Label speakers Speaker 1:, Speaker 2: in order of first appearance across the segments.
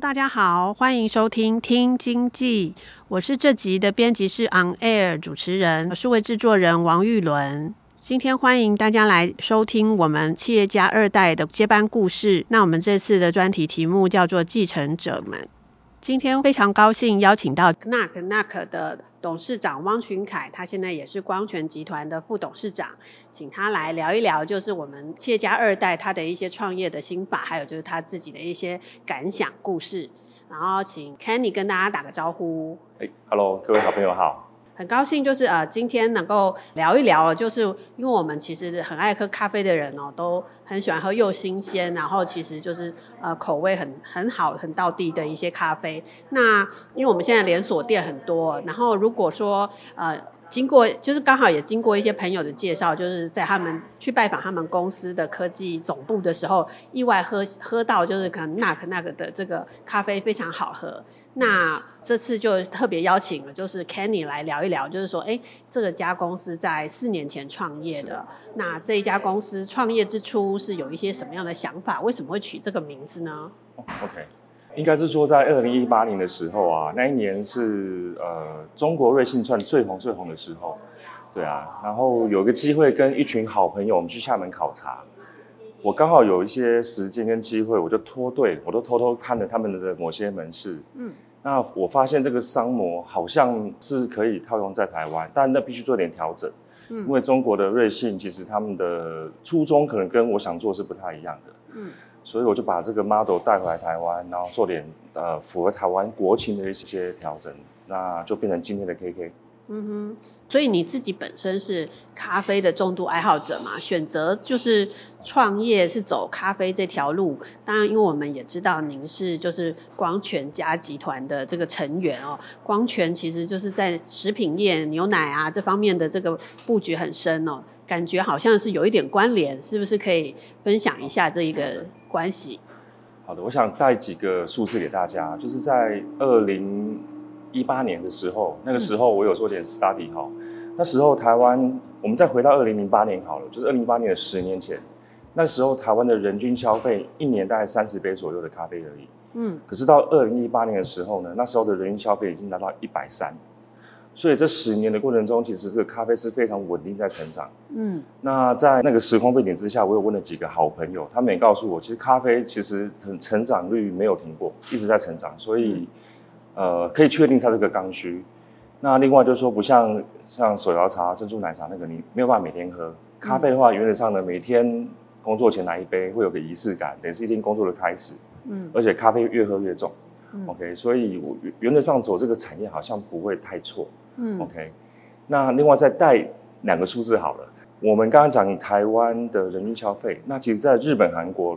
Speaker 1: 大家好，欢迎收听《听经济》，我是这集的编辑是 On Air 主持人，数位制作人王玉伦。今天欢迎大家来收听我们企业家二代的接班故事。那我们这次的专题题目叫做“继承者们”。今天非常高兴邀请到 Knack Knack 的董事长汪群凯，他现在也是光泉集团的副董事长，请他来聊一聊，就是我们企业家二代他的一些创业的心法，还有就是他自己的一些感想故事。然后请 Kenny 跟大家打个招呼。
Speaker 2: 哎，Hello，各位好朋友好。
Speaker 1: 很高兴，就是呃，今天能够聊一聊，就是因为我们其实很爱喝咖啡的人哦，都很喜欢喝又新鲜，然后其实就是呃口味很很好、很到地的一些咖啡。那因为我们现在连锁店很多，然后如果说呃。经过就是刚好也经过一些朋友的介绍，就是在他们去拜访他们公司的科技总部的时候，意外喝喝到就是可能 Knack Knack 的这个咖啡非常好喝。那这次就特别邀请了，就是 Kenny 来聊一聊，就是说，哎，这个家公司在四年前创业的，那这一家公司创业之初是有一些什么样的想法？为什么会取这个名字呢
Speaker 2: ？OK。应该是说，在二零一八年的时候啊，那一年是呃中国瑞幸串最红最红的时候，对啊，然后有个机会跟一群好朋友，我们去厦门考察，我刚好有一些时间跟机会，我就脱队，我都偷偷看了他们的某些门市，嗯，那我发现这个商模好像是可以套用在台湾，但那必须做点调整，嗯，因为中国的瑞幸其实他们的初衷可能跟我想做是不太一样的，嗯。所以我就把这个 model 带回来台湾，然后做点呃符合台湾国情的一些调整，那就变成今天的 KK。
Speaker 1: 嗯哼，所以你自己本身是咖啡的重度爱好者嘛，选择就是创业是走咖啡这条路。当然，因为我们也知道您是就是光泉家集团的这个成员哦。光泉其实就是在食品业、牛奶啊这方面的这个布局很深哦，感觉好像是有一点关联，是不是可以分享一下这一个关系？
Speaker 2: 好的，我想带几个数字给大家，就是在二零。一八年的时候，那个时候我有做点 study 哈、嗯，那时候台湾，我们再回到二零零八年好了，就是二零零八年的十年前，那时候台湾的人均消费一年大概三十杯左右的咖啡而已，嗯，可是到二零一八年的时候呢，那时候的人均消费已经达到一百三，所以这十年的过程中，其实这个咖啡是非常稳定在成长，嗯，那在那个时空背景之下，我有问了几个好朋友，他们也告诉我，其实咖啡其实成成长率没有停过，一直在成长，所以。嗯呃，可以确定它是个刚需。那另外就是说，不像像手摇茶、珍珠奶茶那个，你没有办法每天喝。咖啡的话，原则上呢，每天工作前来一杯，会有个仪式感，等于是一天工作的开始。嗯。而且咖啡越喝越重。嗯。OK，所以我原则上走这个产业好像不会太错。嗯。OK，那另外再带两个数字好了。我们刚刚讲台湾的人均消费，那其实在日本、韩国，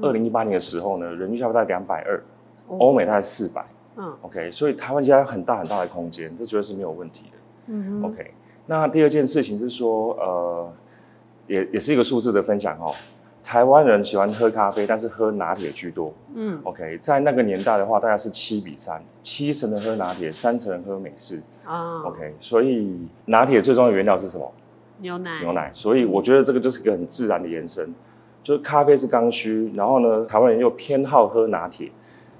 Speaker 2: 二零一八年的时候呢，人均消费在两百二，欧美大概四百。嗯，OK，所以台湾家有很大很大的空间，这绝对是没有问题的。嗯，OK。那第二件事情是说，呃，也也是一个数字的分享哦。台湾人喜欢喝咖啡，但是喝拿铁居多。嗯，OK，在那个年代的话，大概是七比三，七成人喝拿铁，三成人喝美式。啊，OK，所以拿铁最重要的原料是什么？
Speaker 1: 牛奶。
Speaker 2: 牛奶。所以我觉得这个就是一个很自然的延伸，就是咖啡是刚需，然后呢，台湾人又偏好喝拿铁。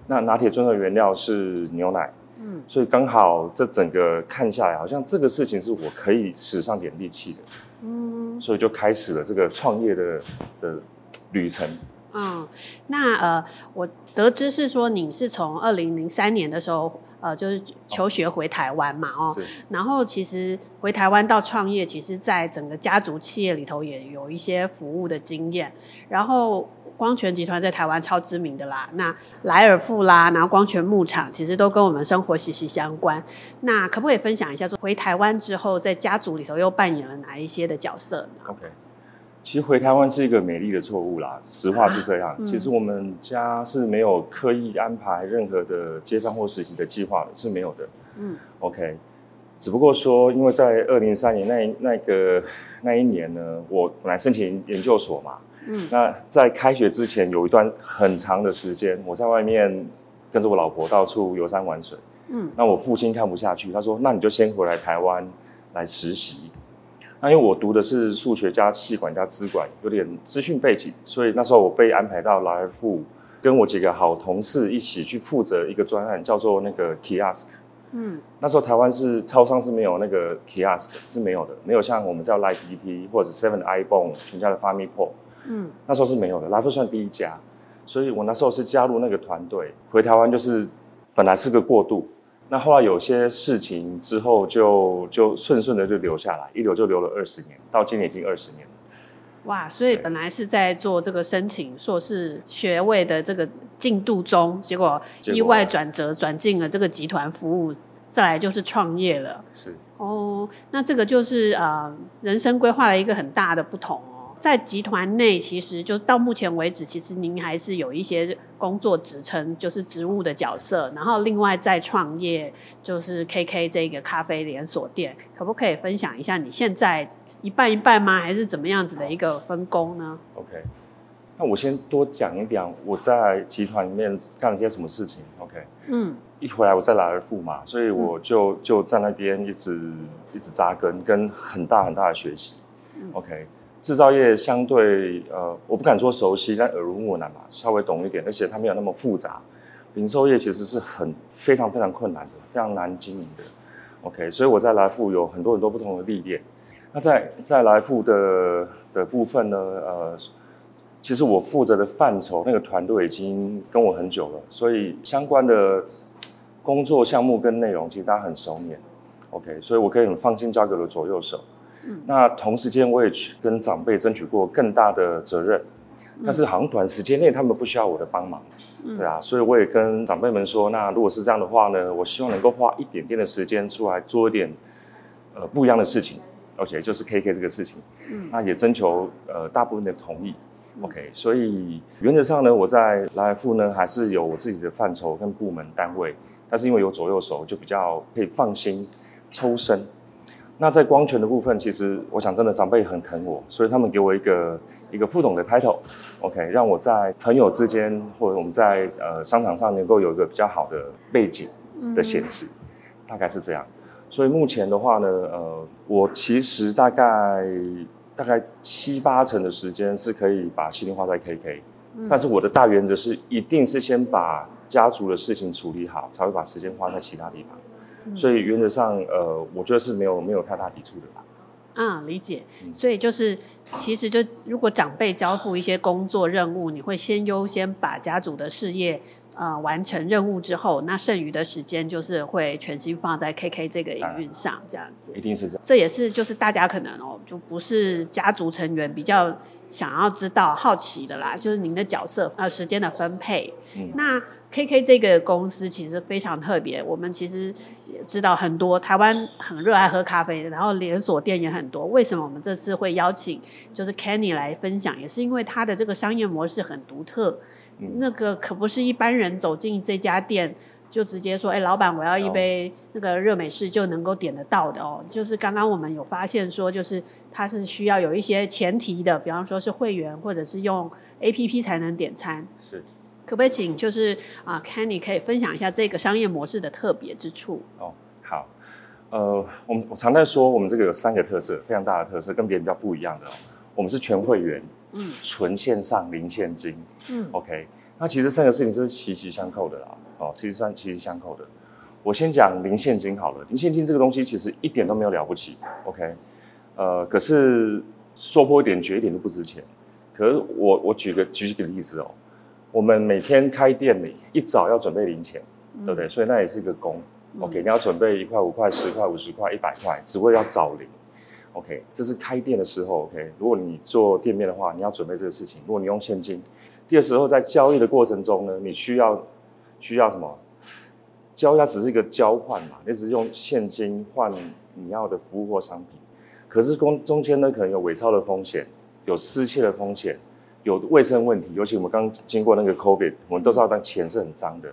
Speaker 2: 那拿铁重要的原料是牛奶，嗯，所以刚好这整个看下来，好像这个事情是我可以使上点力气的，嗯，所以就开始了这个创业的的旅程。
Speaker 1: 嗯，那呃，我得知是说你是从二零零三年的时候，呃，就是求学回台湾嘛，哦，然后其实回台湾到创业，其实在整个家族企业里头也有一些服务的经验，然后。光泉集团在台湾超知名的啦，那莱尔富啦，然后光泉牧场，其实都跟我们生活息息相关。那可不可以分享一下，说回台湾之后，在家族里头又扮演了哪一些的角色呢
Speaker 2: ？OK，其实回台湾是一个美丽的错误啦，实话是这样。啊嗯、其实我们家是没有刻意安排任何的接班或实习的计划的，是没有的。嗯，OK。只不过说，因为在二零三年那那个那一年呢，我本来申请研究所嘛，嗯，那在开学之前有一段很长的时间，我在外面跟着我老婆到处游山玩水，嗯，那我父亲看不下去，他说：“那你就先回来台湾来实习。”那因为我读的是数学加气管加资管，有点资讯背景，所以那时候我被安排到莱尔富，跟我几个好同事一起去负责一个专案，叫做那个 Kiosk。嗯，那时候台湾是超商是没有那个 kiosk 是没有的，没有像我们叫 Life EP 或者是 Seven iPhone 全家的 FamiPort，嗯，那时候是没有的，莱尔富算第一家，所以我那时候是加入那个团队，回台湾就是本来是个过渡，那后来有些事情之后就就顺顺的就留下来，一留就留了二十年，到今年已经二十年了。
Speaker 1: 哇，所以本来是在做这个申请硕士学位的这个进度中，结果意外转折转进了这个集团服务，再来就是创业了。
Speaker 2: 是
Speaker 1: 哦，那这个就是呃人生规划的一个很大的不同哦。在集团内，其实就到目前为止，其实您还是有一些工作职称，就是职务的角色，然后另外再创业，就是 KK 这个咖啡连锁店，可不可以分享一下你现在？一半一半吗？还是怎么样子的一个分工呢
Speaker 2: ？OK，那我先多讲一点，我在集团里面干了些什么事情。OK，嗯，一回来我在莱尔富嘛，所以我就、嗯、就在那边一直一直扎根，跟很大很大的学习。嗯、OK，制造业相对呃，我不敢说熟悉，但耳濡目染嘛，稍微懂一点，而且它没有那么复杂。零售业其实是很非常非常困难的，非常难经营的。OK，所以我在来富有很多很多不同的历练。那在在来富的的部分呢，呃，其实我负责的范畴那个团队已经跟我很久了，所以相关的工作项目跟内容其实大家很熟稔，OK，所以我可以很放心交给了左右手。嗯，那同时间我也去跟长辈争取过更大的责任，但是好像短时间内他们不需要我的帮忙，嗯，对啊，所以我也跟长辈们说，那如果是这样的话呢，我希望能够花一点点的时间出来做一点呃不一样的事情。而且就是 KK 这个事情，嗯，那也征求呃大部分的同意，OK，所以原则上呢，我在莱尔富呢还是有我自己的范畴跟部门单位，但是因为有左右手，就比较可以放心抽身。那在光权的部分，其实我想真的长辈很疼我，所以他们给我一个一个副总的 title，OK，让我在朋友之间或者我们在呃商场上能够有一个比较好的背景的显示，嗯，大概是这样。所以目前的话呢，呃，我其实大概大概七八成的时间是可以把麒麟花在 KK，嗯，但是我的大原则是一定是先把家族的事情处理好，才会把时间花在其他地方。嗯，所以原则上，呃，我觉得是没有没有太大抵触的吧。
Speaker 1: 嗯，理解。所以就是其实就如果长辈交付一些工作任务，你会先优先把家族的事业。呃，完成任务之后，那剩余的时间就是会全心放在 KK 这个营运上，这样子。
Speaker 2: 一定是这样。
Speaker 1: 这也是就是大家可能哦，就不是家族成员比较想要知道、好奇的啦，就是您的角色呃时间的分配。嗯。那 KK 这个公司其实非常特别，我们其实也知道很多台湾很热爱喝咖啡，然后连锁店也很多。为什么我们这次会邀请就是 Kenny 来分享，也是因为他的这个商业模式很独特。那个可不是一般人走进这家店就直接说，哎，老板，我要一杯那个热美式就能够点得到的哦。就是刚刚我们有发现说，就是它是需要有一些前提的，比方说是会员或者是用 APP 才能点餐。
Speaker 2: 是，
Speaker 1: 可不可以请就是啊，Kenny 可以分享一下这个商业模式的特别之处？
Speaker 2: 哦，好，呃，我们我常在说，我们这个有三个特色，非常大的特色，跟别人比较不一样的哦。我们是全会员。嗯，纯线上零现金，嗯，OK，那其实三个事情是息息相扣的啦，哦，其实算息息相扣的。我先讲零现金好了，零现金这个东西其实一点都没有了不起，OK，呃，可是说破一点，绝一点都不值钱。可是我我举个举几个例子哦，我们每天开店里一早要准备零钱，嗯、对不对？所以那也是一个工，OK，你要准备一块、五块、十块、五十块、一百块，只为要找零。OK，这是开店的时候。OK，如果你做店面的话，你要准备这个事情。如果你用现金，第二时候在交易的过程中呢，你需要需要什么？交易它只是一个交换嘛，你只是用现金换你要的服务或商品。可是中中间呢，可能有伪钞的风险，有失窃的风险，有卫生问题。尤其我们刚经过那个 COVID，我们都知道，但钱是很脏的。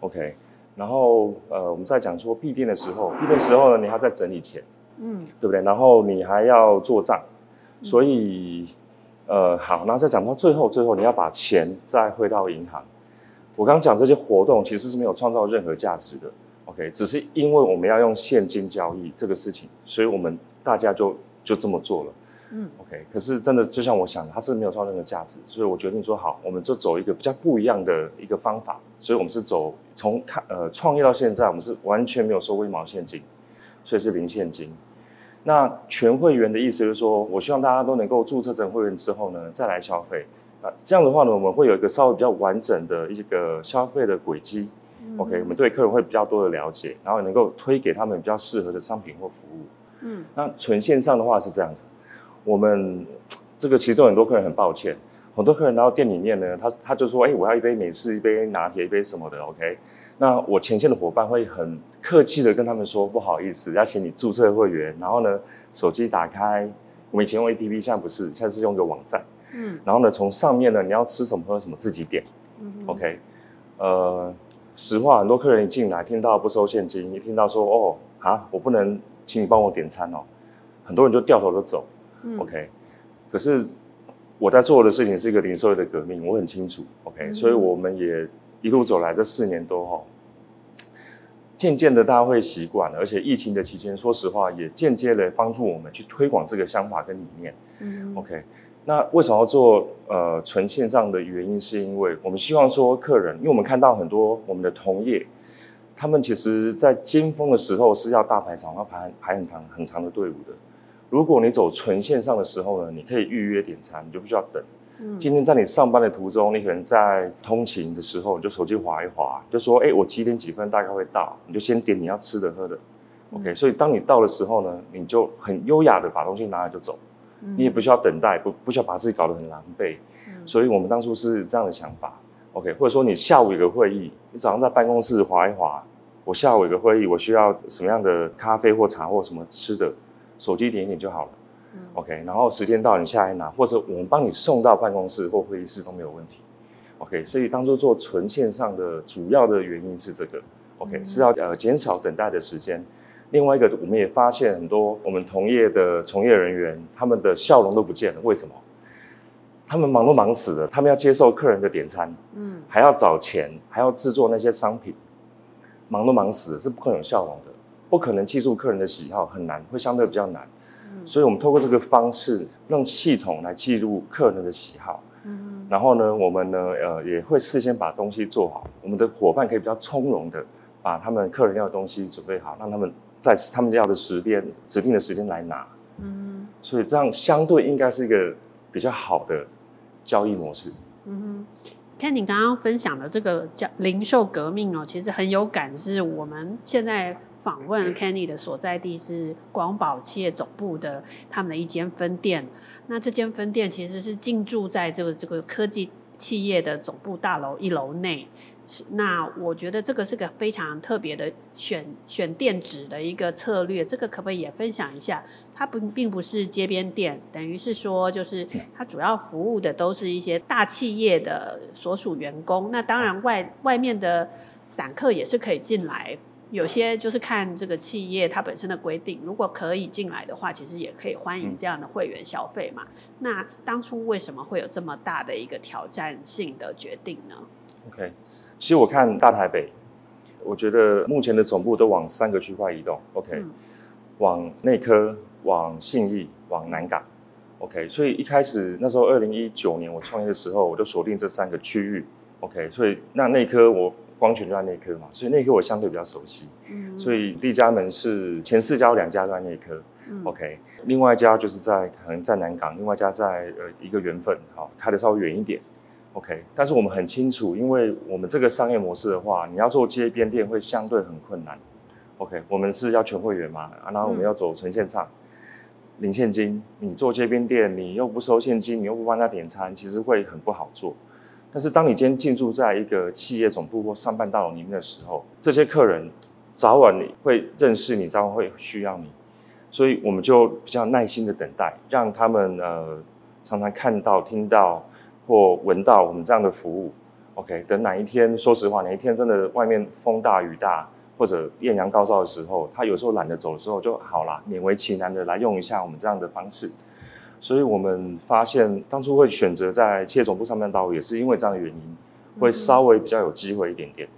Speaker 2: OK，然后呃，我们在讲说闭店的时候，闭店的时候呢，你还要再整理钱，嗯，对不对？然后你还要做账，所以呃，好，那再讲到最后，最后你要把钱再汇到银行。我刚刚讲这些活动其实是没有创造任何价值的。OK，只是因为我们要用现金交易这个事情，所以我们。大家就就这么做了，嗯，OK。可是真的就像我想的，它是没有创造任何价值，所以我决定说好，我们就走一个比较不一样的一个方法。所以我们是走从看呃创业到现在，我们是完全没有收过一毛现金，所以是零现金。那全会员的意思就是说，我希望大家都能够注册成会员之后呢，再来消费啊。这样的话呢，我们会有一个稍微比较完整的一个消费的轨迹，嗯，OK。我们对客人会比较多的了解，然后能够推给他们比较适合的商品或服务。嗯，那纯线上的话是这样子，我们这个其中很多客人很抱歉，很多客人来到店里面呢，他他就说，哎、欸，我要一杯美式，一杯拿铁，一杯什么的，OK？那我前线的伙伴会很客气的跟他们说，不好意思，要请你注册会员，然后呢，手机打开，我们以前用 APP，现在不是，现在是用一个网站，嗯，然后呢，从上面呢，你要吃什么喝什么自己点，嗯，OK？呃，实话，很多客人一进来听到不收现金，一听到说，哦，啊，我不能。请你帮我点餐哦，很多人就掉头就走，嗯，OK。可是我在做的事情是一个零售业的革命，我很清楚，OK。嗯，所以我们也一路走来这四年多哈，渐渐的大家会习惯了，而且疫情的期间，说实话也间接的帮助我们去推广这个想法跟理念，嗯，OK。那为什么要做呃纯线上的原因，是因为我们希望说客人，因为我们看到很多我们的同业。他们其实，在尖峰的时候是要大排场，要排排很长很长的队伍的。如果你走纯线上的时候呢，你可以预约点餐，你就不需要等。嗯。今天在你上班的途中，你可能在通勤的时候，你就手机划一划，就说：“哎，我几点几分大概会到？”你就先点你要吃的喝的。OK，所以当你到的时候呢，你就很优雅的把东西拿来就走，你也不需要等待，不不需要把自己搞得很狼狈。所以我们当初是这样的想法。OK，或者说你下午有个会议，你早上在办公室划一划。我下午有个会议，我需要什么样的咖啡或茶或什么吃的，手机点一点就好了。嗯，OK，然后时间到你下来拿，或者我们帮你送到办公室或会议室都没有问题。OK，所以当初做纯线上的主要的原因是这个，OK，嗯，是要呃减少等待的时间。另外一个，我们也发现很多我们同业的从业人员，他们的笑容都不见了，为什么？他们忙都忙死了，他们要接受客人的点餐，嗯，还要找钱，还要制作那些商品。忙都忙死了，是不可能有笑容的，不可能记住客人的喜好，很难，会相对比较难。嗯、所以，我们透过这个方式，用系统来记录客人的喜好。嗯，然后呢，我们呢，呃，也会事先把东西做好，我们的伙伴可以比较从容的把他们客人要的东西准备好，让他们在他们要的时间指定的时间来拿。嗯，所以这样相对应该是一个比较好的交易模式。嗯哼。
Speaker 1: 看你刚刚分享的这个叫零售革命哦，其实很有感。是我们现在访问 Kenny 的所在地是广宝企业总部的他们的一间分店。那这间分店其实是进驻在这个这个科技企业的总部大楼一楼内。那我觉得这个是个非常特别的选选店址的一个策略，这个可不可以也分享一下？它不并不是街边店，等于是说就是它主要服务的都是一些大企业的所属员工。那当然外外面的散客也是可以进来，有些就是看这个企业它本身的规定，如果可以进来的话，其实也可以欢迎这样的会员消费嘛。那当初为什么会有这么大的一个挑战性的决定呢
Speaker 2: ？OK。其实我看大台北，我觉得目前的总部都往三个区块移动，OK，、嗯、往内科、往信义、往南港，OK。所以一开始那时候二零一九年我创业的时候，我就锁定这三个区域，OK。所以那内科我光泉就在内科嘛，所以内科我相对比较熟悉，嗯，所以第一家门市前四家两家都在内科、嗯、，OK。另外一家就是在可能在南港，另外一家在呃一个缘分，好开的稍微远一点。OK，但是我们很清楚，因为我们这个商业模式的话，你要做街边店会相对很困难。OK，我们是要全会员嘛，啊然后我们要走纯线上，零现金。你做街边店，你又不收现金，你又不帮他点餐，其实会很不好做。但是当你今天进驻在一个企业总部或上班大楼里面的时候，这些客人早晚你会认识你，早晚会需要你，所以我们就比较耐心的等待，让他们呃常常看到、听到或闻到我们这样的服务。OK，等哪一天，说实话，哪一天真的外面风大雨大或者艳阳高照的时候，他有时候懒得走的时候，就好啦，勉为其难的来用一下我们这样的方式。所以我们发现，当初会选择在企业总部上班到，也是因为这样的原因，会稍微比较有机会一点点。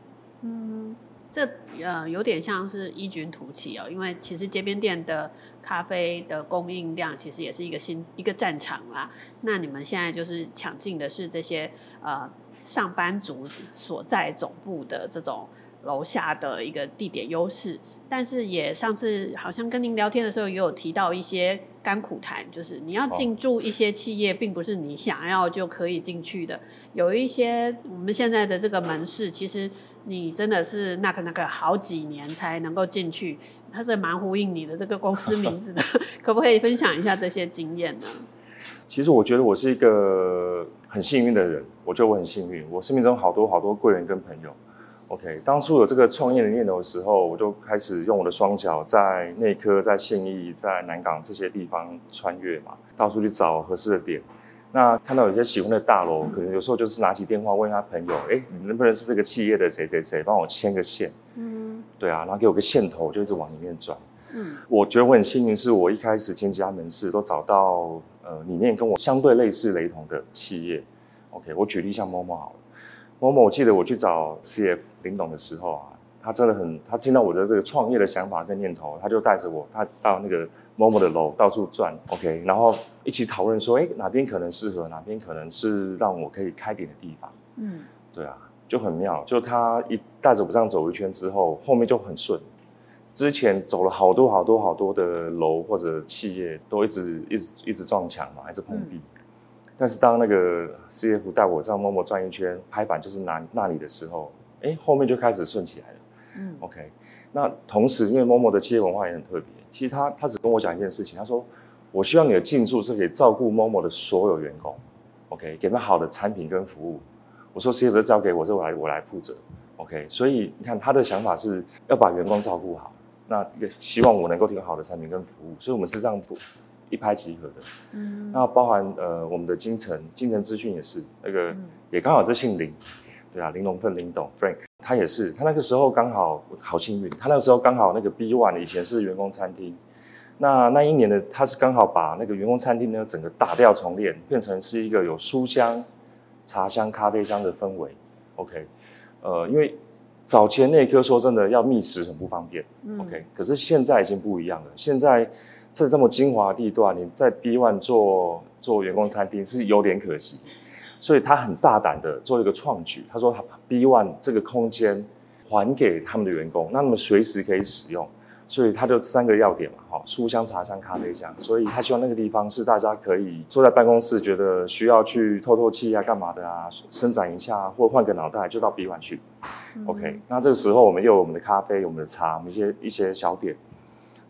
Speaker 1: 嗯，这呃有点像是异军突起哦，因为其实街边店的咖啡的供应量其实也是一个新一个战场啦。那你们现在就是抢进的是这些呃。上班族所在总部的这种楼下的一个地点优势，但是也上次好像跟您聊天的时候也有提到一些甘苦谈，就是你要进驻一些企业，并不是你想要就可以进去的。有一些我们现在的这个门市，其实你真的是那个那个好几年才能够进去，它是蛮呼应你的这个公司名字的，可不可以分享一下这些经验呢？
Speaker 2: 其实我觉得我是一个很幸运的人，我觉得我很幸运，我生命中好多好多贵人跟朋友。OK，当初有这个创业的念头的时候，我就开始用我的双脚在内科、在信义、在南港这些地方穿越嘛，到处去找合适的点。那看到有些喜欢的大楼，可能有时候就是拿起电话问一下朋友，哎，你能不能是这个企业的谁谁谁，帮我牵个线？嗯，对啊，然后给我个线头，就一直往里面转。嗯，我觉得我很幸运，是我一开始进几家门市都找到。呃，理念跟我相对类似雷同的企业，OK，我举例像 Momo 好了，Momo，我记得我去找 CF 林董的时候啊，他真的很，他听到我的这个创业的想法跟念头，他就带着我，他到那个 Momo 的楼到处转，OK，然后一起讨论说，哎，哪边可能适合，哪边可能是让我可以开点的地方，嗯，对啊，就很妙，就他一带着我这样走一圈之后，后面就很顺。之前走了好多好多好多的楼或者企业，都一直一直一直撞墙嘛，一直碰壁。嗯、但是当那个 CF 带我这样默默转一圈，拍板就是那那里的时候，哎，后面就开始顺起来了。嗯，OK。那同时，因为默默的企业文化也很特别，其实他他只跟我讲一件事情，他说：“我希望你的进驻是可以照顾默默的所有员工，OK，给他们好的产品跟服务。”我说：“CF 交给我，这我来我来负责，OK。”所以你看他的想法是要把员工照顾好。那也希望我能够提供好的产品跟服务，所以我们是这样不一拍即合的。嗯，那包含呃我们的金城，金城资讯也是那个、嗯、也刚好是姓林，对啊，林龙奋林董 Frank，他也是他那个时候刚好好幸运，他那个时候刚好那个 B One 以前是员工餐厅，那那一年的他是刚好把那个员工餐厅呢整个打掉重练，变成是一个有书香、茶香、咖啡香的氛围。OK，呃，因为。早前那科说真的要觅食很不方便，嗯，OK，可是现在已经不一样了。现在在这么精华地段，你在 B One 做做员工餐厅是有点可惜，所以他很大胆的做一个创举，他说他把 B One 这个空间还给他们的员工，那他们随时可以使用。所以他就三个要点嘛，哈，书香、茶香、咖啡香。所以他希望那个地方是大家可以坐在办公室，觉得需要去透透气啊，干嘛的啊，伸展一下或换个脑袋，就到 B One 去。嗯、OK，那这个时候我们又有我们的咖啡、我们的茶、我们一些一些小点，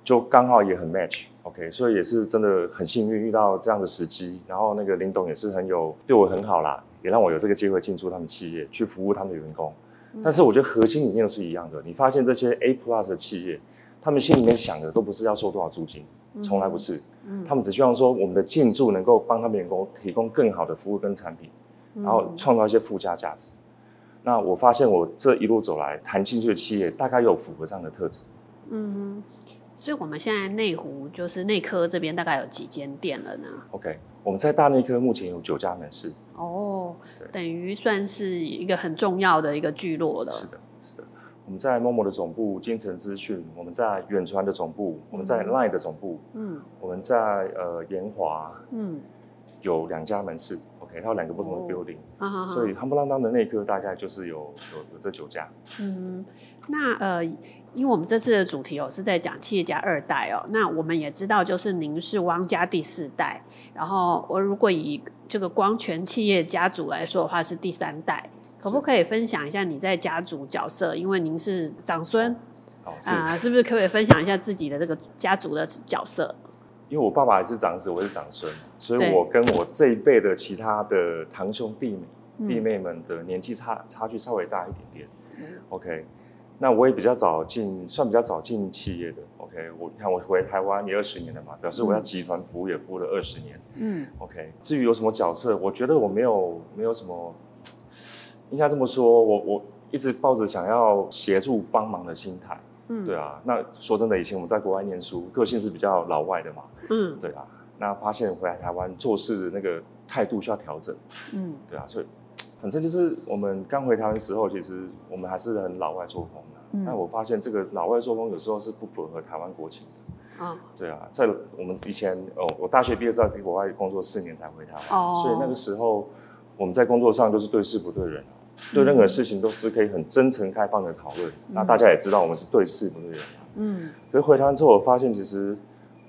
Speaker 2: 就刚好也很 match。OK，所以也是真的很幸运遇到这样的时机。然后那个林董也是很有对我很好啦，也让我有这个机会进驻他们企业去服务他们的员工。嗯、但是我觉得核心理念都是一样的。你发现这些 A Plus 的企业。他们心里面想的都不是要收多少租金，从来不是。嗯，他们只希望说我们的进驻能够帮他们员工提供更好的服务跟产品，然后创造一些附加价值。那我发现我这一路走来谈进去的企业，大概有符合这样的特质。嗯，
Speaker 1: 所以我们现在内湖就是内科这边大概有几间店了呢
Speaker 2: ？OK，我们在大内科目前有九家门市。
Speaker 1: 哦，对，等于算是一个很重要的一个聚落了。
Speaker 2: 是的，是的。我们在 Momo 的总部，金城资讯；我们在远传的总部，我们在 Line 的总部，嗯，我们在呃延华，嗯，有两家门市，OK，它有两个不同的 building，哦，所以夯不啷当的内科大概就是有有有这九家。
Speaker 1: 嗯，那呃，因为我们这次的主题哦是在讲企业家二代哦，那我们也知道就是您是汪家第四代，然后我如果以这个光全企业家族来说的话是第三代。可不可以分享一下你在家族角色？因为您是长孙，啊、哦呃，是不是可不可以分享一下自己的这个家族的角色？
Speaker 2: 因为我爸爸也是长子，我是长孙，所以我跟我这一辈的其他的堂兄弟妹弟妹们的年纪差差距稍微大一点点。嗯、OK，那我也比较早进，算比较早进企业的。OK，我你看我回台湾也二十年了嘛，表示我在集团服务也服务了二十年。嗯，OK，至于有什么角色，我觉得我没有没有什么，应该这么说，我我一直抱着想要协助帮忙的心态。嗯，对啊，那说真的，以前我们在国外念书，个性是比较老外的嘛。嗯，对啊，那发现回来台湾做事的那个态度需要调整。嗯，对啊，所以反正就是我们刚回台湾的时候，其实我们还是很老外作风的。嗯，但我发现这个老外作风有时候是不符合台湾国情的。啊，对啊，在我们以前哦，我大学毕业之后在国外工作四年才回台湾。哦，所以那个时候我们在工作上就是对事不对人。对任何事情都是可以很真诚开放的讨论，嗯、那大家也知道我们是对事不对人。嗯，所以回台湾之后，我发现其实，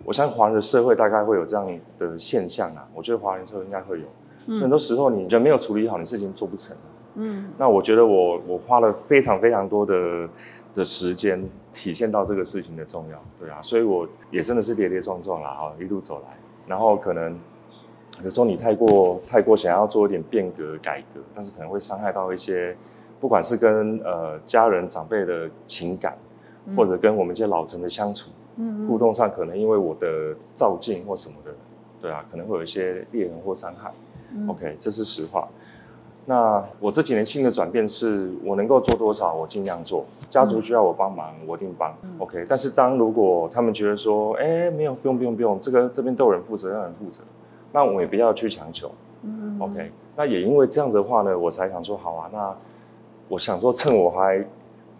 Speaker 2: 我相信华人的社会大概会有这样的现象啊。我觉得华人社会应该会有，嗯、很多时候你人没有处理好，你事情做不成。嗯，那我觉得我我花了非常非常多的的时间，体现到这个事情的重要。对啊，所以我也真的是跌跌撞撞啦，啊，一路走来，然后可能。有时候你太过太过想要做一点变革改革，但是可能会伤害到一些，不管是跟呃家人长辈的情感，嗯、或者跟我们这些老臣的相处，嗯嗯互动上，可能因为我的照镜或什么的，对啊，可能会有一些裂痕或伤害。嗯、OK，这是实话。那我这几年新的转变是，我能够做多少，我尽量做。家族需要我帮忙，我一定帮。嗯、OK，但是当如果他们觉得说，哎，没有，不用，不用，不用，这个这边都有人负责，让人负责。那我们也不要去强求，嗯，OK。那也因为这样子的话呢，我才想说，好啊，那我想说，趁我还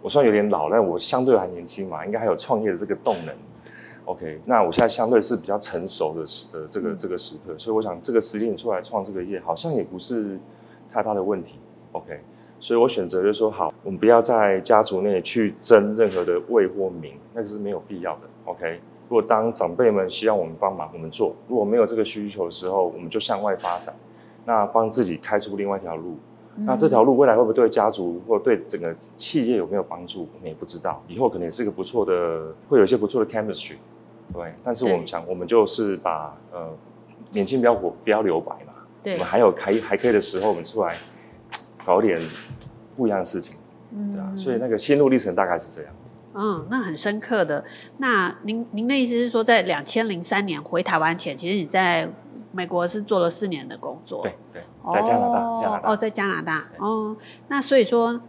Speaker 2: 我算有点老，但我相对还年轻嘛，应该还有创业的这个动能，OK。那我现在相对是比较成熟的时呃这个这个时刻，所以我想这个时间出来创这个业，好像也不是太大的问题，OK。所以我选择就是说，好，我们不要在家族内去争任何的位或名，那个是没有必要的，OK。如果当长辈们需要我们帮忙，我们做；如果没有这个需求的时候，我们就向外发展，那帮自己开出另外一条路。嗯、那这条路未来会不会对家族或对整个企业有没有帮助，我们也不知道。以后可能也是个不错的，会有一些不错的 chemistry，对。但是我们想，我们就是把呃年轻不要活，不要留白嘛。对。我们还有还还可以的时候，我们出来搞点不一样的事情，嗯、对啊。所以那个心路历程大概是这样。
Speaker 1: 嗯，那很深刻的。那您您的意思是说，在两千零三年回台湾前，其实你在美国是做了四年的工作。
Speaker 2: 对对，在加拿大，
Speaker 1: 哦、
Speaker 2: 加拿大。
Speaker 1: 哦，在加拿大。对哦，那所以说，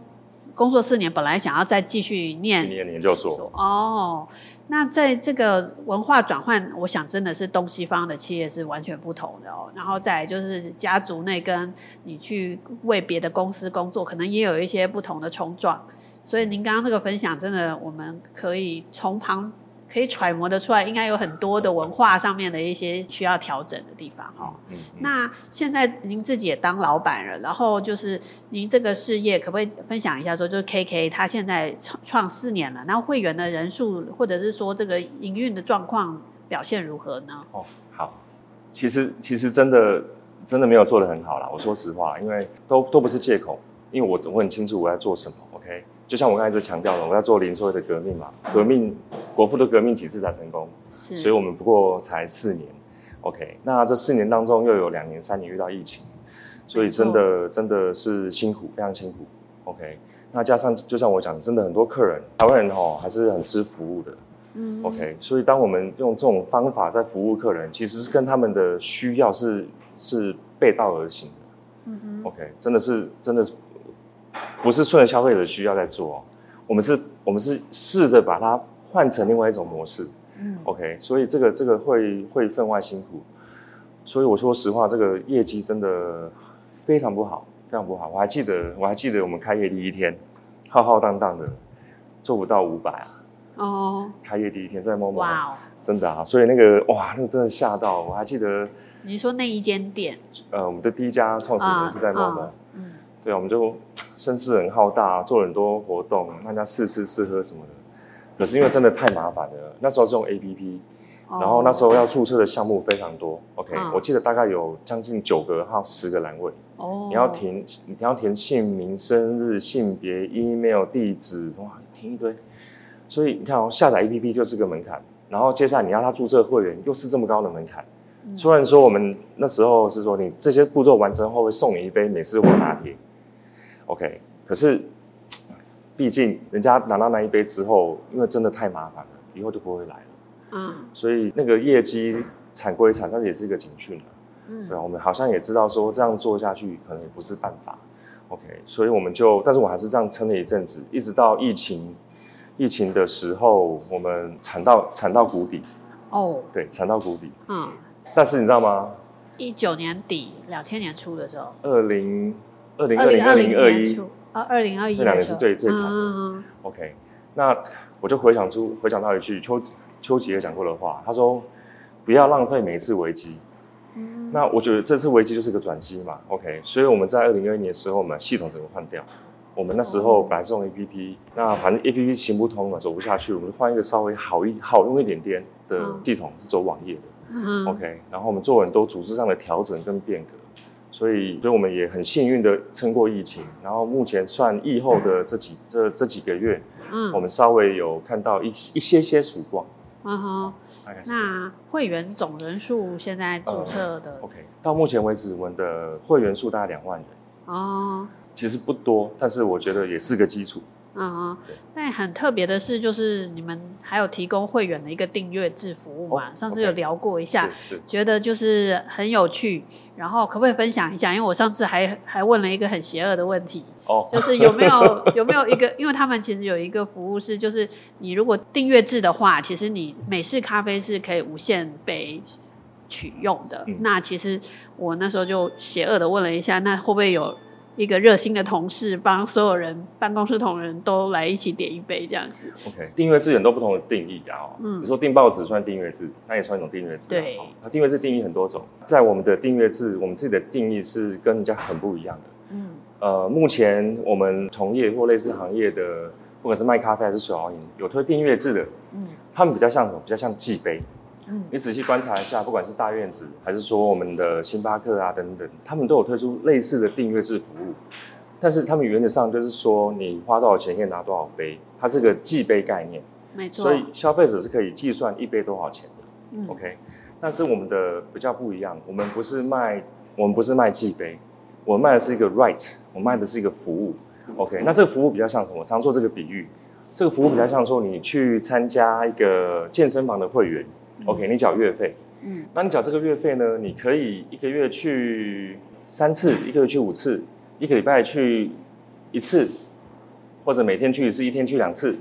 Speaker 1: 工作四年，本来想要再继续念
Speaker 2: 念研究所。
Speaker 1: 哦，那在这个文化转换，我想真的是东西方的企业是完全不同的哦。然后再就是家族内跟你去为别的公司工作，可能也有一些不同的冲撞。所以您刚刚这个分享，真的我们可以从旁可以揣摩得出来，应该有很多的文化上面的一些需要调整的地方哈。嗯嗯、那现在您自己也当老板了，然后就是您这个事业可不可以分享一下说，就是 KK 他现在创创四年了，那会员的人数或者是说这个营运的状况表现如何呢？
Speaker 2: 哦，好，其实其实真的真的没有做得很好啦。我说实话，因为都都不是借口，因为我我很清楚我在做什么。就像我刚才一直强调的，我要做零售业的革命嘛，革命国父的革命几次才成功，是，所以我们不过才四年，OK，那这四年当中又有两年、三年遇到疫情，所以真的真的是辛苦，非常辛苦，OK，那加上就像我讲，真的很多客人，台湾人哦还是很吃服务的，嗯，OK，所以当我们用这种方法在服务客人，其实是跟他们的需要是是背道而行的，嗯哼，OK，真的是真的是。不是顺着消费者需要在做，我们是，我们是试着把它换成另外一种模式。嗯，OK，所以这个这个会会分外辛苦。所以我说实话，这个业绩真的非常不好，非常不好。我还记得，我还记得我们开业第一天，浩浩荡荡的做不到五百啊。哦。开业第一天在 Momo，哇哦，真的啊，所以那个哇，那个真的吓到。我还记得。
Speaker 1: 你说那一间店？
Speaker 2: 呃，我们的第一家创始人是在 Momo。嗯。嗯对，我们就声势很浩大，做很多活动，大家试吃试喝什么的。可是因为真的太麻烦了，那时候是用 APP，然后那时候要注册的项目非常多。OK，我记得大概有将近九个号、十个栏位。哦，你要填，你要填姓名、生日、性别、email、地址，哇，填一堆。所以你看哦，下载 APP 就是个门槛，然后接下来你要他注册会员，又是这么高的门槛。虽然说我们那时候是说你这些步骤完成后会送你一杯美式或拿铁，OK，可是毕竟人家拿到那一杯之后，因为真的太麻烦了，以后就不会来了。嗯，所以那个业绩惨归惨，但是也是一个警讯了。嗯，对啊，我们好像也知道说这样做下去可能也不是办法。OK，所以我们就，但是我还是这样撑了一阵子，一直到疫情，疫情的时候，我们惨到惨到谷底。哦，对，惨到谷底。嗯，但是你知道吗？
Speaker 1: 一九年底，两千年初的时候，
Speaker 2: 二零二零二零二零二一
Speaker 1: 啊，二零二一
Speaker 2: 这两年是最最惨的。嗯 OK，那我就回想出回想到一句邱邱吉尔讲过的话，他说：“不要浪费每一次危机。”那我觉得这次危机就是个转机嘛，OK，所以我们在二零二一年的时候，我们系统整个换掉。我们那时候本来是用 APP，那反正 APP 行不通嘛，走不下去，我们就换一个稍微好一好用一点点的系统，是走网页的。嗯，OK，然后我们做很多组织上的调整跟变革，所以所以我们也很幸运的撑过疫情。然后目前算疫后的这几这这几个月，嗯，我们稍微有看到一一些些曙光。嗯哼。
Speaker 1: 那会员总人数现在注册的、
Speaker 2: 呃、OK，到目前为止，我们的会员数大概两万人哦，其实不多，但是我觉得也是个基础。嗯
Speaker 1: 嗯，那很特别的是，就是你们还有提供会员的一个订阅制服务嘛？哦、上次有聊过一下，觉得就是很有趣。然后可不可以分享一下？因为我上次还还问了一个很邪恶的问题，哦，就是有没有 有没有一个？因为他们其实有一个服务是，就是你如果订阅制的话，其实你美式咖啡是可以无限杯取用的。嗯、那其实我那时候就邪恶的问了一下，那会不会有？一个热心的同事帮所有人办公室同仁都来一起点一杯这样子。
Speaker 2: OK，订阅制很多不同的定义啊。嗯，比如说订报纸算订阅制，那也算一种订阅制。
Speaker 1: 对，
Speaker 2: 那订阅制定义很多种，在我们的订阅制，我们自己的定义是跟人家很不一样的。嗯，呃，目前我们同业或类似行业的，不管是卖咖啡还是手摇饮，有推订阅制的，嗯，他们比较像什么？比较像寄杯。嗯，你仔细观察一下，不管是大院子，还是说我们的星巴克啊等等，他们都有推出类似的订阅制服务。但是他们原则上就是说，你花多少钱可以拿多少杯，它是个计杯概念。
Speaker 1: 没错。
Speaker 2: 所以消费者是可以计算一杯多少钱的。嗯。OK，但是我们的比较不一样，我们不是卖，我们不是卖计杯，我们卖的是一个 right，我们卖的是一个服务。OK，那这个服务比较像什么？我常做这个比喻，这个服务比较像说你去参加一个健身房的会员。OK，你缴月费，嗯，那你缴这个月费呢？你可以一个月去三次，一个月去五次，一个礼拜去一次，或者每天去一次，一天去两次，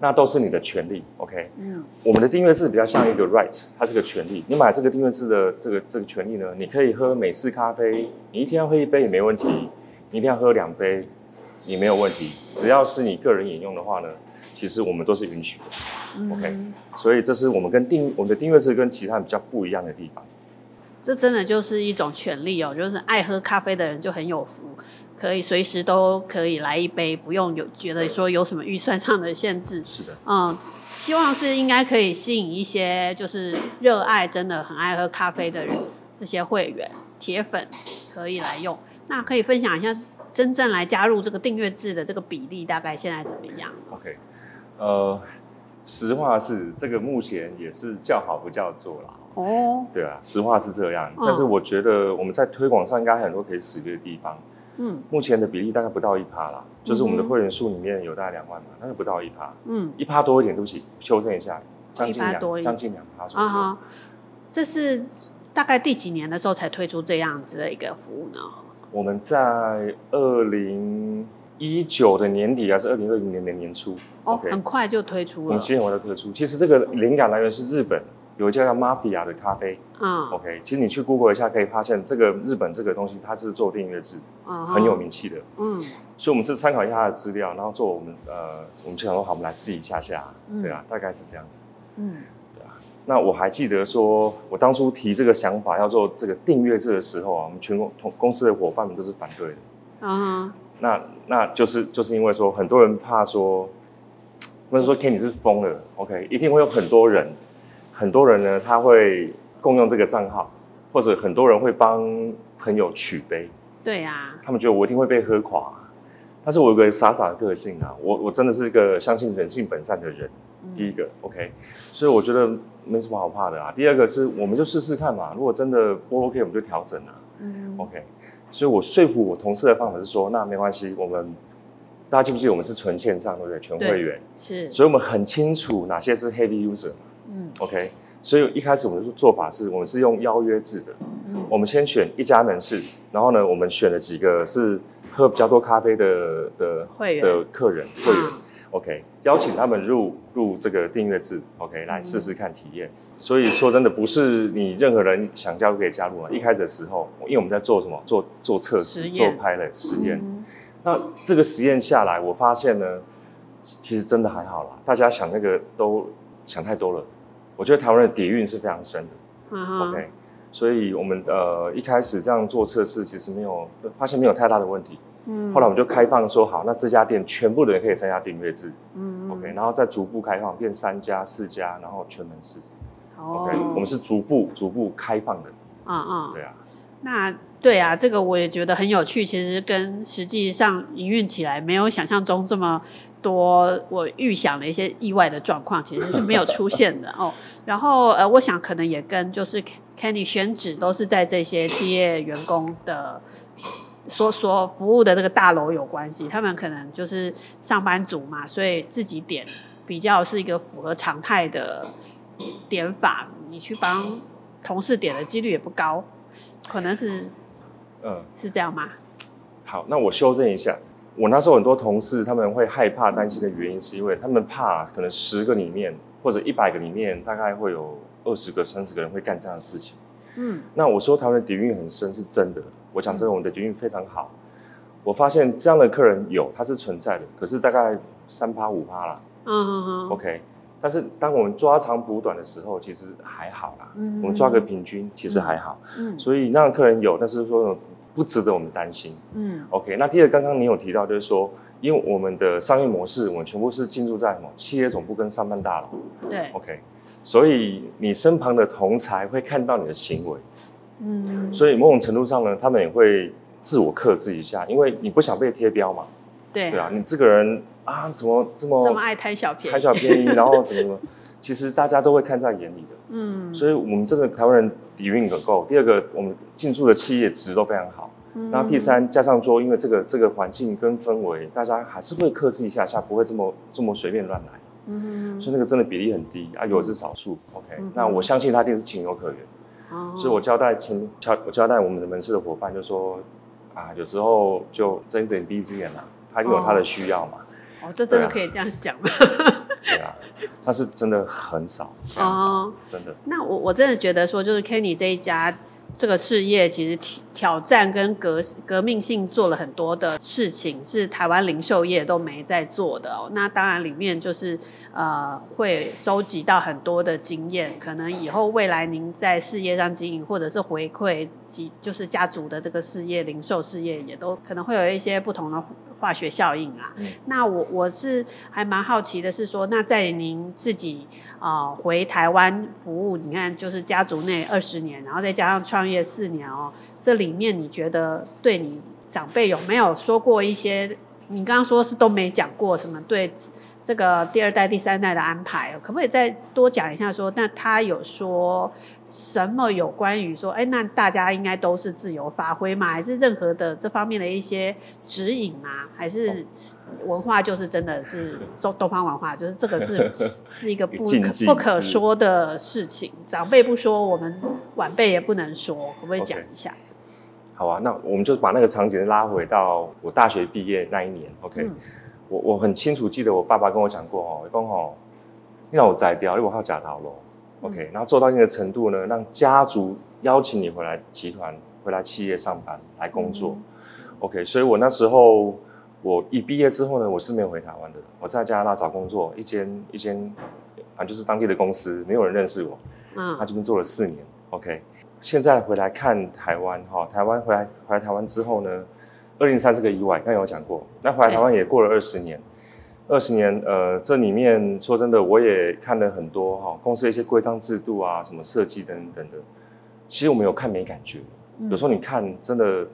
Speaker 2: 那都是你的权利。OK，嗯，我们的订阅制比较像一个 right，它是个权利。你买这个订阅制的这个这个权利呢，你可以喝美式咖啡，你一天要喝一杯也没问题，你一天要喝两杯你没有问题，只要是你个人饮用的话呢，其实我们都是允许的。OK，所以这是我们跟订我们的订阅制跟其他人比较不一样的地方。
Speaker 1: 这真的就是一种权利哦，就是爱喝咖啡的人就很有福，可以随时都可以来一杯，不用有觉得说有什么预算上的限制。
Speaker 2: 是的，
Speaker 1: 嗯，希望是应该可以吸引一些就是热爱真的很爱喝咖啡的人，这些会员铁粉可以来用。那可以分享一下真正来加入这个订阅制的这个比例大概现在怎么样
Speaker 2: ？OK，呃。实话是，这个目前也是叫好不叫座啦。哦，对啊，实话是这样。嗯、但是我觉得我们在推广上应该很多可以使力的地方。嗯，目前的比例大概不到一趴啦，就是我们的会员数里面有大概两万嘛，但是不到一趴。嗯，一趴多一点，对不起，修正一下，将近两，将近两趴左右。啊，
Speaker 1: 这是大概第几年的时候才推出这样子的一个服务呢？
Speaker 2: 我们在二零一九的年底还是二零二零年的年初。
Speaker 1: 哦，okay, 很快就推出了。我们
Speaker 2: 今年我的推出，其实这个灵感来源是日本有一家叫 Mafia 的咖啡。嗯，OK，其实你去 Google 一下可以发现，这个日本这个东西它是做订阅制，嗯，很有名气的。嗯，所以我们是参考一下它的资料，然后做我们呃，我们就想说好，我们来试一下下，对啊，大概是这样子。嗯，对啊。那我还记得说，我当初提这个想法要做这个订阅制的时候啊，我们全公同公司的伙伴们都是反对的。嗯，那那就是就是因为说很多人怕说。不是说 Ken 你是疯了，OK？一定会有很多人，很多人呢，他会共用这个账号，或者很多人会帮朋友取杯。
Speaker 1: 对呀、啊。
Speaker 2: 他们觉得我一定会被喝垮，但是我有个傻傻的个性啊，我我真的是一个相信人性本善的人。第一个 OK，所以我觉得没什么好怕的啊。第二个是我们就试试看嘛，如果真的不 OK，我们就调整啊。嗯，OK。所以我说服我同事的方法是说，那没关系，我们大家记不记得我们是纯线上，对不对？全会员
Speaker 1: 是，
Speaker 2: 所以我们很清楚哪些是 heavy user。嗯，OK。所以一开始我们的做法是我们是用邀约制的。嗯，我们先选一家门市，然后呢，我们选了几个是喝比较多咖啡的的会员的客人会员。OK，邀请他们入入这个订阅制，OK，来试试看体验。嗯、所以说真的不是你任何人想加入可以加入啊。一开始的时候，因为我们在做什么？做做测试，做 pilot 实验。嗯、那这个实验下来，我发现呢，其实真的还好啦。大家想那个都想太多了。我觉得台湾的底蕴是非常深的。OK，所以我们呃一开始这样做测试，其实没有发现没有太大的问题。嗯，后来我们就开放说好，那这家店全部的人可以参加订阅制，嗯，OK，然后再逐步开放变三家、四家，然后全门市。哦，OK，我们是逐步逐步开放的。嗯嗯，对啊。
Speaker 1: 那对啊，这个我也觉得很有趣。其实跟实际上营运起来没有想象中这么多，我预想的一些意外的状况其实是没有出现的哦。然后呃，我想可能也跟就是 Kenny 选址都是在这些企业员工的。所所服务的这个大楼有关系，他们可能就是上班族嘛，所以自己点比较是一个符合常态的点法。你去帮同事点的几率也不高，可能是，嗯，是这样吗？
Speaker 2: 好，那我修正一下，我那时候很多同事他们会害怕、担心的原因，是因为他们怕可能十个里面或者一百个里面，大概会有二十个、三十个人会干这样的事情。嗯，那我说台湾的底蕴很深，是真的。我讲真的，我们的底蕴非常好。我发现这样的客人有，他是存在的，可是大概三趴五趴啦。嗯嗯嗯。OK，但是当我们抓长补短的时候，其实还好啦。嗯。我们抓个平均，其实还好。嗯。所以那样的客人有，但是说不值得我们担心。嗯。OK，那第二，刚刚你有提到，就是说，因为我们的商业模式，我们全部是进驻在什么企业总部跟上班大楼。
Speaker 1: 对。
Speaker 2: OK，所以你身旁的同才会看到你的行为。嗯，所以某种程度上呢，他们也会自我克制一下，因为你不想被贴标嘛。
Speaker 1: 对，
Speaker 2: 对啊，你这个人啊，怎么这么
Speaker 1: 这么爱贪小便宜？
Speaker 2: 贪小便宜，然后怎么怎么？其实大家都会看在眼里的。嗯，所以我们这个台湾人底蕴可够。第二个，我们进驻的企业值都非常好。嗯，然后第三，加上说，因为这个这个环境跟氛围，大家还是会克制一下下，不会这么这么随便乱来。嗯，所以那个真的比例很低啊，有的是少数。OK，那我相信他一定是情有可原。所以我交代前交我交代我们的门市的伙伴就说啊，有时候就睁一只眼闭一只眼啦，他有他的需要嘛。
Speaker 1: 哦，这真的可以这样讲吗？
Speaker 2: 对啊，但是真的很少，哦，真的。
Speaker 1: 那我我真的觉得说，就是 Kenny 这一家。这个事业其实挑战跟革革命性做了很多的事情，是台湾零售业都没在做的哦。那当然里面就是呃会收集到很多的经验，可能以后未来您在事业上经营，或者是回馈及就是家族的这个事业零售事业，也都可能会有一些不同的化学效应啊。嗯、那我我是还蛮好奇的是说，那在您自己啊、呃、回台湾服务，你看就是家族内二十年，然后再加上创。创业四年哦，这里面你觉得对你长辈有没有说过一些？你刚刚说是都没讲过什么对这个第二代、第三代的安排，可不可以再多讲一下说？说那他有说什么有关于说，哎，那大家应该都是自由发挥吗？还是任何的这方面的一些指引吗？还是文化就是真的是东东方文化，就是这个是是一个不可不可说的事情，长辈不说，我们晚辈也不能说，可不可以讲一下？Okay.
Speaker 2: 好啊，那我们就把那个场景拉回到我大学毕业那一年，OK。嗯我我很清楚记得我爸爸跟我讲过哦，讲哦，你让我摘掉，因为我靠假逃咯。OK，然后做到一定的程度呢，让家族邀请你回来集团，回来企业上班来工作。嗯、OK，所以我那时候我一毕业之后呢，我是没有回台湾的，我在加拿大找工作，一间一间，反正就是当地的公司，没有人认识我。嗯，他这边做了四年。OK，现在回来看台湾哈，台湾回来回来台湾之后呢？二零三是个意外，刚才有讲过。那回来台湾也过了二十年，二十年，呃，这里面说真的，我也看了很多哈，公司的一些规章制度啊，什么设计等等的。其实我们有看没感觉，有时候你看真的，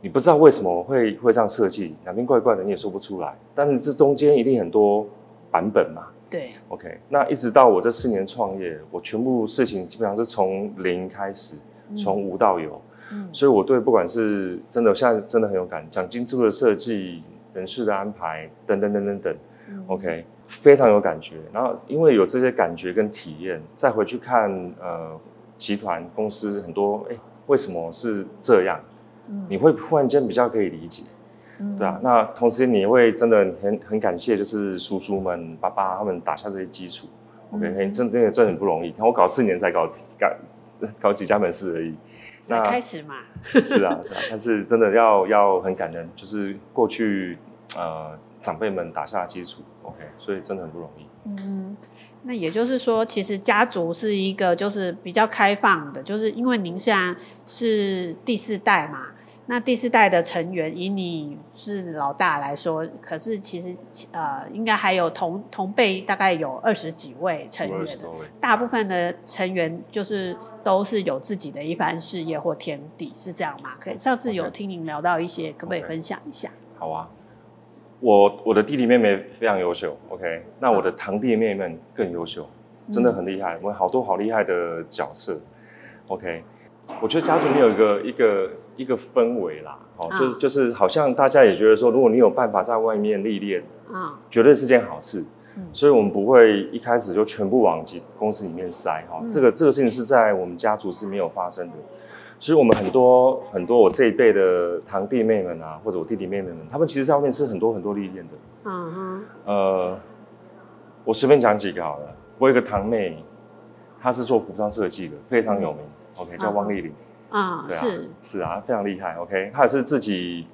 Speaker 2: 你不知道为什么会会这样设计，两边怪怪的，你也说不出来。但是这中间一定很多版本嘛，
Speaker 1: 对
Speaker 2: ，OK，那一直到我这四年创业，我全部事情基本上是从零开始，从无到有。嗯，所以我对不管是真的，现在真的很有感，奖金制度的设计、人事的安排等等等等等，OK，非常有感觉。然后因为有这些感觉跟体验，再回去看呃集团公司很多，哎，为什么是这样？你会忽然间比较可以理解。对啊，那同时你会真的很很感谢，就是叔叔们、爸爸他们打下这些基础。OK，真真的真的很不容易。看我搞四年才搞搞搞几家门市而已。
Speaker 1: 才开始嘛。
Speaker 2: 是啊是啊，但是真的要要很感恩，就是过去呃长辈们打下的基础。OK，所以真的很不容易。
Speaker 1: 嗯，那也就是说，其实家族是一个就是比较开放的，就是因为您现在是第四代嘛。那第四代的成员，以你是老大来说，可是其实呃，应该还有同同辈，大概有二十几位成员的，大部分的成员就是都是有自己的一番事业或天地，是这样吗？可以，上次有听您聊到一些，可不可以分享一下？
Speaker 2: 好啊，我我的弟弟妹妹非常优秀，OK，那我的堂弟妹妹们更优秀，真的很厉害，我们好多好厉害的角色，OK。我觉得家族里有一个一个一个氛围啦，哦，啊、就是就是好像大家也觉得说，如果你有办法在外面历练，啊，绝对是件好事。嗯、所以我们不会一开始就全部往公司里面塞哈、嗯，这个这个事情是在我们家族是没有发生的。所以我们很多很多我这一辈的堂弟妹们啊，或者我弟弟妹妹们，他们其实在外面是很多很多历练的。嗯哼，呃，我随便讲几个好了。我有一个堂妹，她是做服装设计的，非常有名。嗯 OK，叫汪丽玲，
Speaker 1: 啊，
Speaker 2: 对啊，
Speaker 1: 是
Speaker 2: 是啊，非常厉害。OK，他也是自己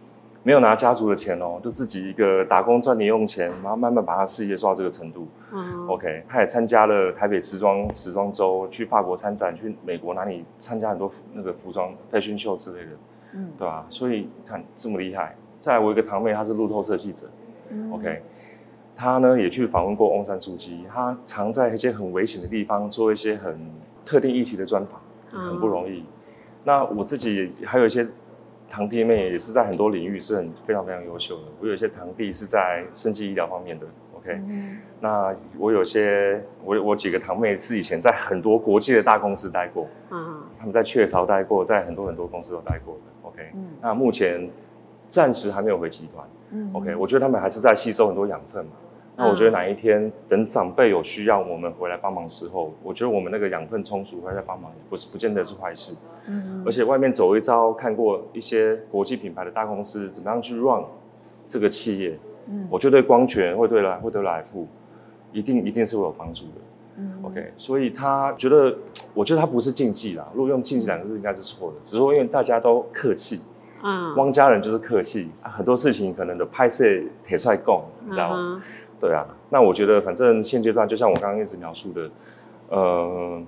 Speaker 2: 没有拿家族的钱哦，就自己一个打工赚零用钱，然后慢慢把他事业做到这个程度。嗯，OK，他也参加了台北时装时装周，去法国参展，去美国哪里参加很多那个服装 fashion show 之类的，嗯，对吧？所以看这么厉害。再来，我一个堂妹，她是路透社记者。嗯，OK，她呢也去访问过翁山苏姬，她常在一些很危险的地方做一些很特定议题的专访。很不容易。那我自己还有一些堂弟妹，也是在很多领域是很非常非常优秀的。我有一些堂弟是在生技医疗方面的，OK、嗯。那我有些我我几个堂妹是以前在很多国际的大公司待过，嗯，他们在雀巢待过，在很多很多公司都待过的，OK、嗯。那目前暂时还没有回集团，嗯，OK。我觉得他们还是在吸收很多养分嘛。那我觉得哪一天等长辈有需要我们回来帮忙的时候，我觉得我们那个养分充足回来帮忙，也不是不见得是坏事。嗯，而且外面走一遭，看过一些国际品牌的大公司怎么样去 run 这个企业，嗯，我觉得对光权会对来会对来富，一定一定是会有帮助的。嗯，OK，所以他觉得，我觉得他不是禁忌啦。如果用禁忌两个字应该是错的，只是说因为大家都客气。嗯，汪家人就是客气啊，很多事情可能的拍摄铁帅供，你知道吗？嗯对啊，那我觉得反正现阶段就像我刚刚一直描述的，呃，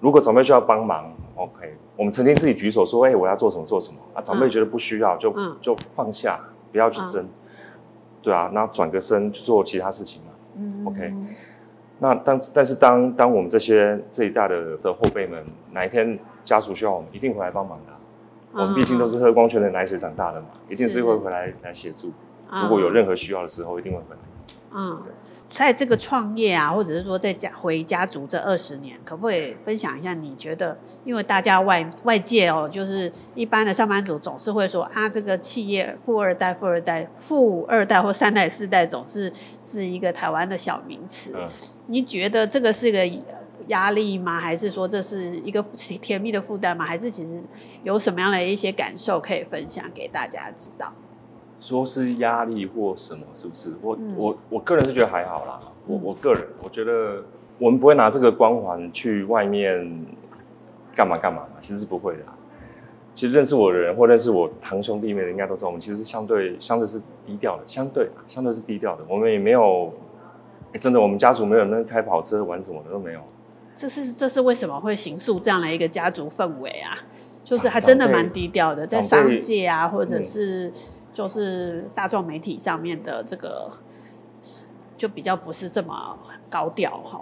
Speaker 2: 如果长辈需要帮忙，OK，我们曾经自己举手说，哎，我要做什么做什么。啊，长辈觉得不需要，就、嗯、就放下，不要去争，嗯、对啊，那转个身去做其他事情嘛、嗯、，OK，那但但是当当我们这些这一代的的后辈们哪一天家属需要我们，一定回来帮忙的、啊，嗯、我们毕竟都是喝光泉的奶水长大的嘛，一定是会回来来协助，如果有任何需要的时候，一定会回来。
Speaker 1: 嗯，在这个创业啊，或者是说在家回家族这二十年，可不可以分享一下？你觉得，因为大家外外界哦，就是一般的上班族总是会说啊，这个企业富二代、富二代、富二代或三代、四代，总是是一个台湾的小名词。嗯，你觉得这个是个压力吗？还是说这是一个甜蜜的负担吗？还是其实有什么样的一些感受可以分享给大家知道？
Speaker 2: 说是压力或什么，是不是？我、嗯、我我个人是觉得还好啦。我我个人我觉得我们不会拿这个光环去外面干嘛干嘛嘛，其实是不会的。其实认识我的人或认识我堂兄弟妹的，应该都知道我们其实相对相对是低调的，相对相对是低调的。我们也没有，欸、真的，我们家族没有那开跑车玩什么的都没有。
Speaker 1: 这是这是为什么会形塑这样的一个家族氛围啊？就是还真的蛮低调的，在商界啊，或者是。就是大众媒体上面的这个，就比较不是这么高调哈。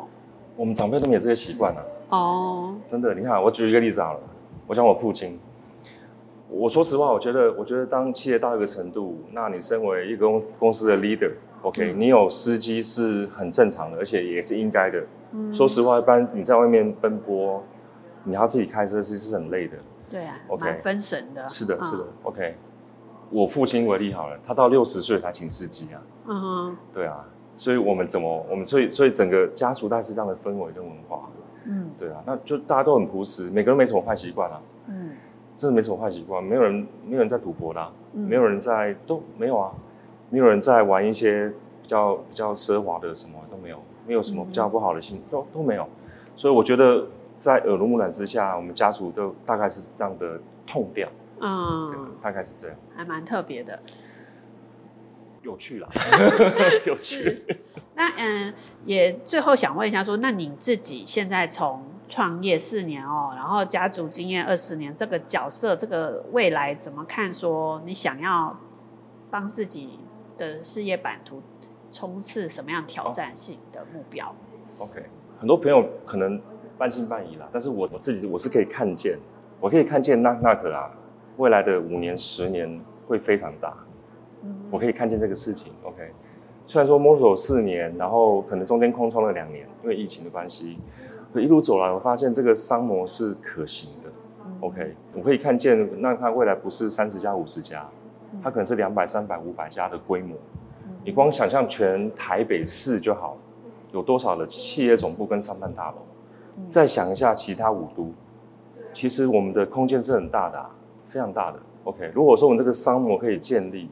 Speaker 2: 我们长辈都没有这些习惯啊。
Speaker 1: 哦，
Speaker 2: 真的，你看，我举一个例子好了。我想我父亲，我说实话，我觉得，我觉得当企业到一个程度，那你身为一个公公司的 leader，OK，、嗯、你有司机是很正常的，而且也是应该的。嗯、说实话，一般你在外面奔波，你要自己开车其实是很累的。
Speaker 1: 对啊
Speaker 2: ，OK，
Speaker 1: 蛮分神的。
Speaker 2: 是的，是的、嗯、，OK。我父亲为例好了，他到六十岁才请司机啊。嗯哼。对啊，所以我们怎么，我们所以所以整个家族大概是这样的氛围跟文化。嗯。对啊，那就大家都很朴实，每个人没什么坏习惯啊。嗯。真的没什么坏习惯，没有人没有人在赌博啦、啊嗯，没有人在都没有啊，没有人在玩一些比较比较奢华的什么都没有，没有什么比较不好的心、嗯、都都没有。所以我觉得在耳濡目染之下，我们家族都大概是这样的痛调。嗯，大概是这样，
Speaker 1: 还蛮特别的，
Speaker 2: 有趣啦，有趣。
Speaker 1: 那嗯，也最后想问一下说，说那你自己现在从创业四年哦，然后家族经验二十年，这个角色，这个未来怎么看？说你想要帮自己的事业版图冲刺什么样挑战性的目标
Speaker 2: ？OK，很多朋友可能半信半疑啦，但是我我自己我是可以看见，我可以看见那那个啊。未来的五年、十年会非常大，我可以看见这个事情。OK，虽然说摸索四年，然后可能中间空窗了两年，因为疫情的关系，可一路走来，我发现这个商模是可行的。OK，我可以看见，那它未来不是三十家、五十家，它可能是两百、三百、五百家的规模。你光想象全台北市就好，有多少的企业总部跟商办大楼？再想一下其他五都，其实我们的空间是很大的啊。非常大的，OK。如果说我们这个商模可以建立，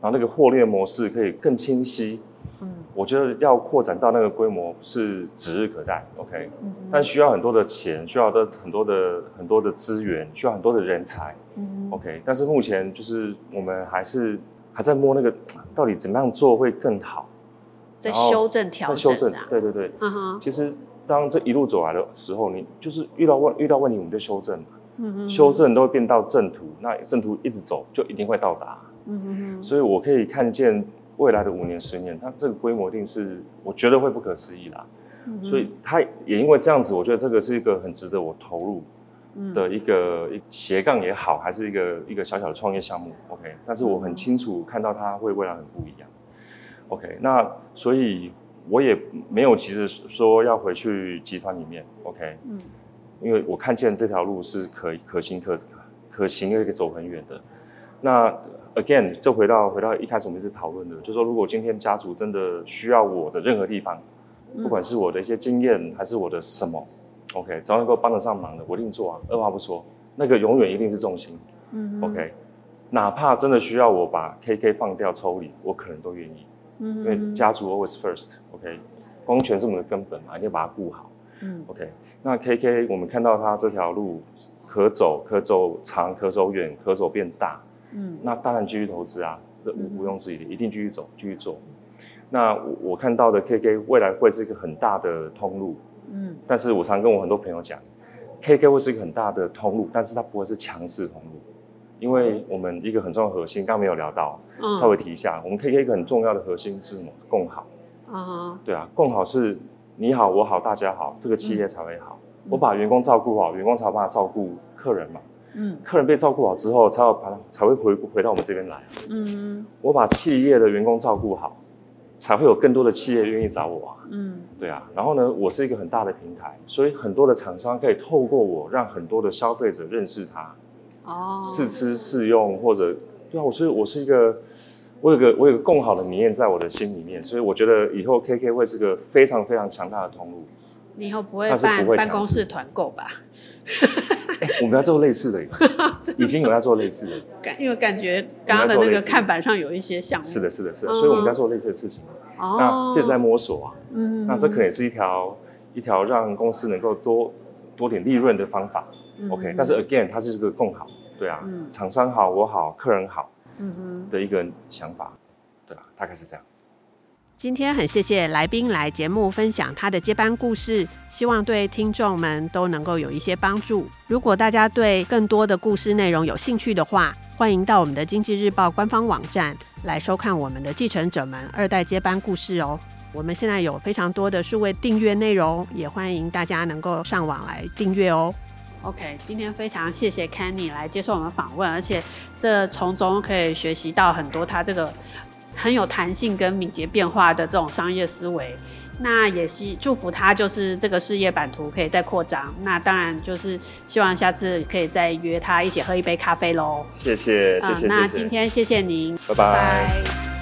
Speaker 2: 然后那个获利模式可以更清晰，嗯，我觉得要扩展到那个规模是指日可待，OK。嗯，但需要很多的钱，需要的很多的很多的资源，需要很多的人才，嗯，OK。但是目前就是我们还是还在摸那个到底怎么样做会更好，
Speaker 1: 在修正调整，在修正，
Speaker 2: 对对对，嗯哼。其实当这一路走来的时候，你就是遇到问遇到问题，我们就修正。修正都会变到正途，那正途一直走就一定会到达。嗯哼，所以我可以看见未来的五年、十年，它这个规模一定是我觉得会不可思议啦。嗯，所以它也因为这样子，我觉得这个是一个很值得我投入的一个斜杠也好，还是一个一个小小的创业项目。OK，但是我很清楚看到它会未来很不一样。OK，那所以我也没有其实说要回去集团里面。OK，嗯。因为我看见这条路是可可行可可行的，可以走很远的。那 again 就回到回到一开始我们一直讨论的，就是说如果今天家族真的需要我的任何地方，不管是我的一些经验还是我的什么，OK，只要能够帮得上忙的，我一定做啊，二话不说，那个永远一定是重心。嗯，OK，哪怕真的需要我把 KK 放掉抽离，我可能都愿意。嗯，因为家族 always first，OK，光权是我们的根本嘛，一定要把它顾好。嗯，OK。那 KK，我们看到它这条路可走，可走长，可走远，可走变大。嗯，那当然继续投资啊，这毋庸置疑的，一定继续走，继续做。那我我看到的 KK 未来会是一个很大的通路。嗯，但是我常跟我很多朋友讲，KK 会是一个很大的通路，但是它不会是强势通路，因为我们一个很重要的核心，刚刚没有聊到，稍微提一下，我们 KK 一个很重要的核心是什么？共好。啊，对啊，共好是。你好，我好，大家好，这个企业才会好。嗯、我把员工照顾好，员工才有办法照顾客人嘛。嗯，客人被照顾好之后，才有把才会回回到我们这边来。嗯，我把企业的员工照顾好，才会有更多的企业愿意找我啊。嗯，对啊。然后呢，我是一个很大的平台，所以很多的厂商可以透过我，让很多的消费者认识他。哦，试吃试用或者对啊，我所以我是一个。我有个我有个更好的理念在我的心里面，所以我觉得以后 KK 会是个非常非常强大的通路。
Speaker 1: 你以后不会办办公室团购吧？
Speaker 2: 欸、我们要做类似的，已经有要做类似的。
Speaker 1: 感因为感觉刚刚的那个看板上有一些项目。
Speaker 2: 是的，是的，是的，所以我们在做类似的事情。哦，那这在摸索啊。嗯。那这可能也是一条一条让公司能够多多点利润的方法。嗯、OK，但是 again，它是这个更好。对啊。嗯。厂商好，我好，客人好。的一个想法，对吧？大概是这样。
Speaker 1: 今天很谢谢来宾来节目分享他的接班故事，希望对听众们都能够有一些帮助。如果大家对更多的故事内容有兴趣的话，欢迎到我们的经济日报官方网站来收看我们的继承者们二代接班故事哦。我们现在有非常多的数位订阅内容，也欢迎大家能够上网来订阅哦。OK，今天非常谢谢 Kenny 来接受我们访问，而且这从中可以学习到很多他这个很有弹性跟敏捷变化的这种商业思维。那也希祝福他，就是这个事业版图可以再扩张。那当然就是希望下次可以再约他一起喝一杯咖啡喽。
Speaker 2: 谢谢，谢谢，
Speaker 1: 呃、那今天谢谢您，
Speaker 2: 拜拜。
Speaker 1: 拜拜。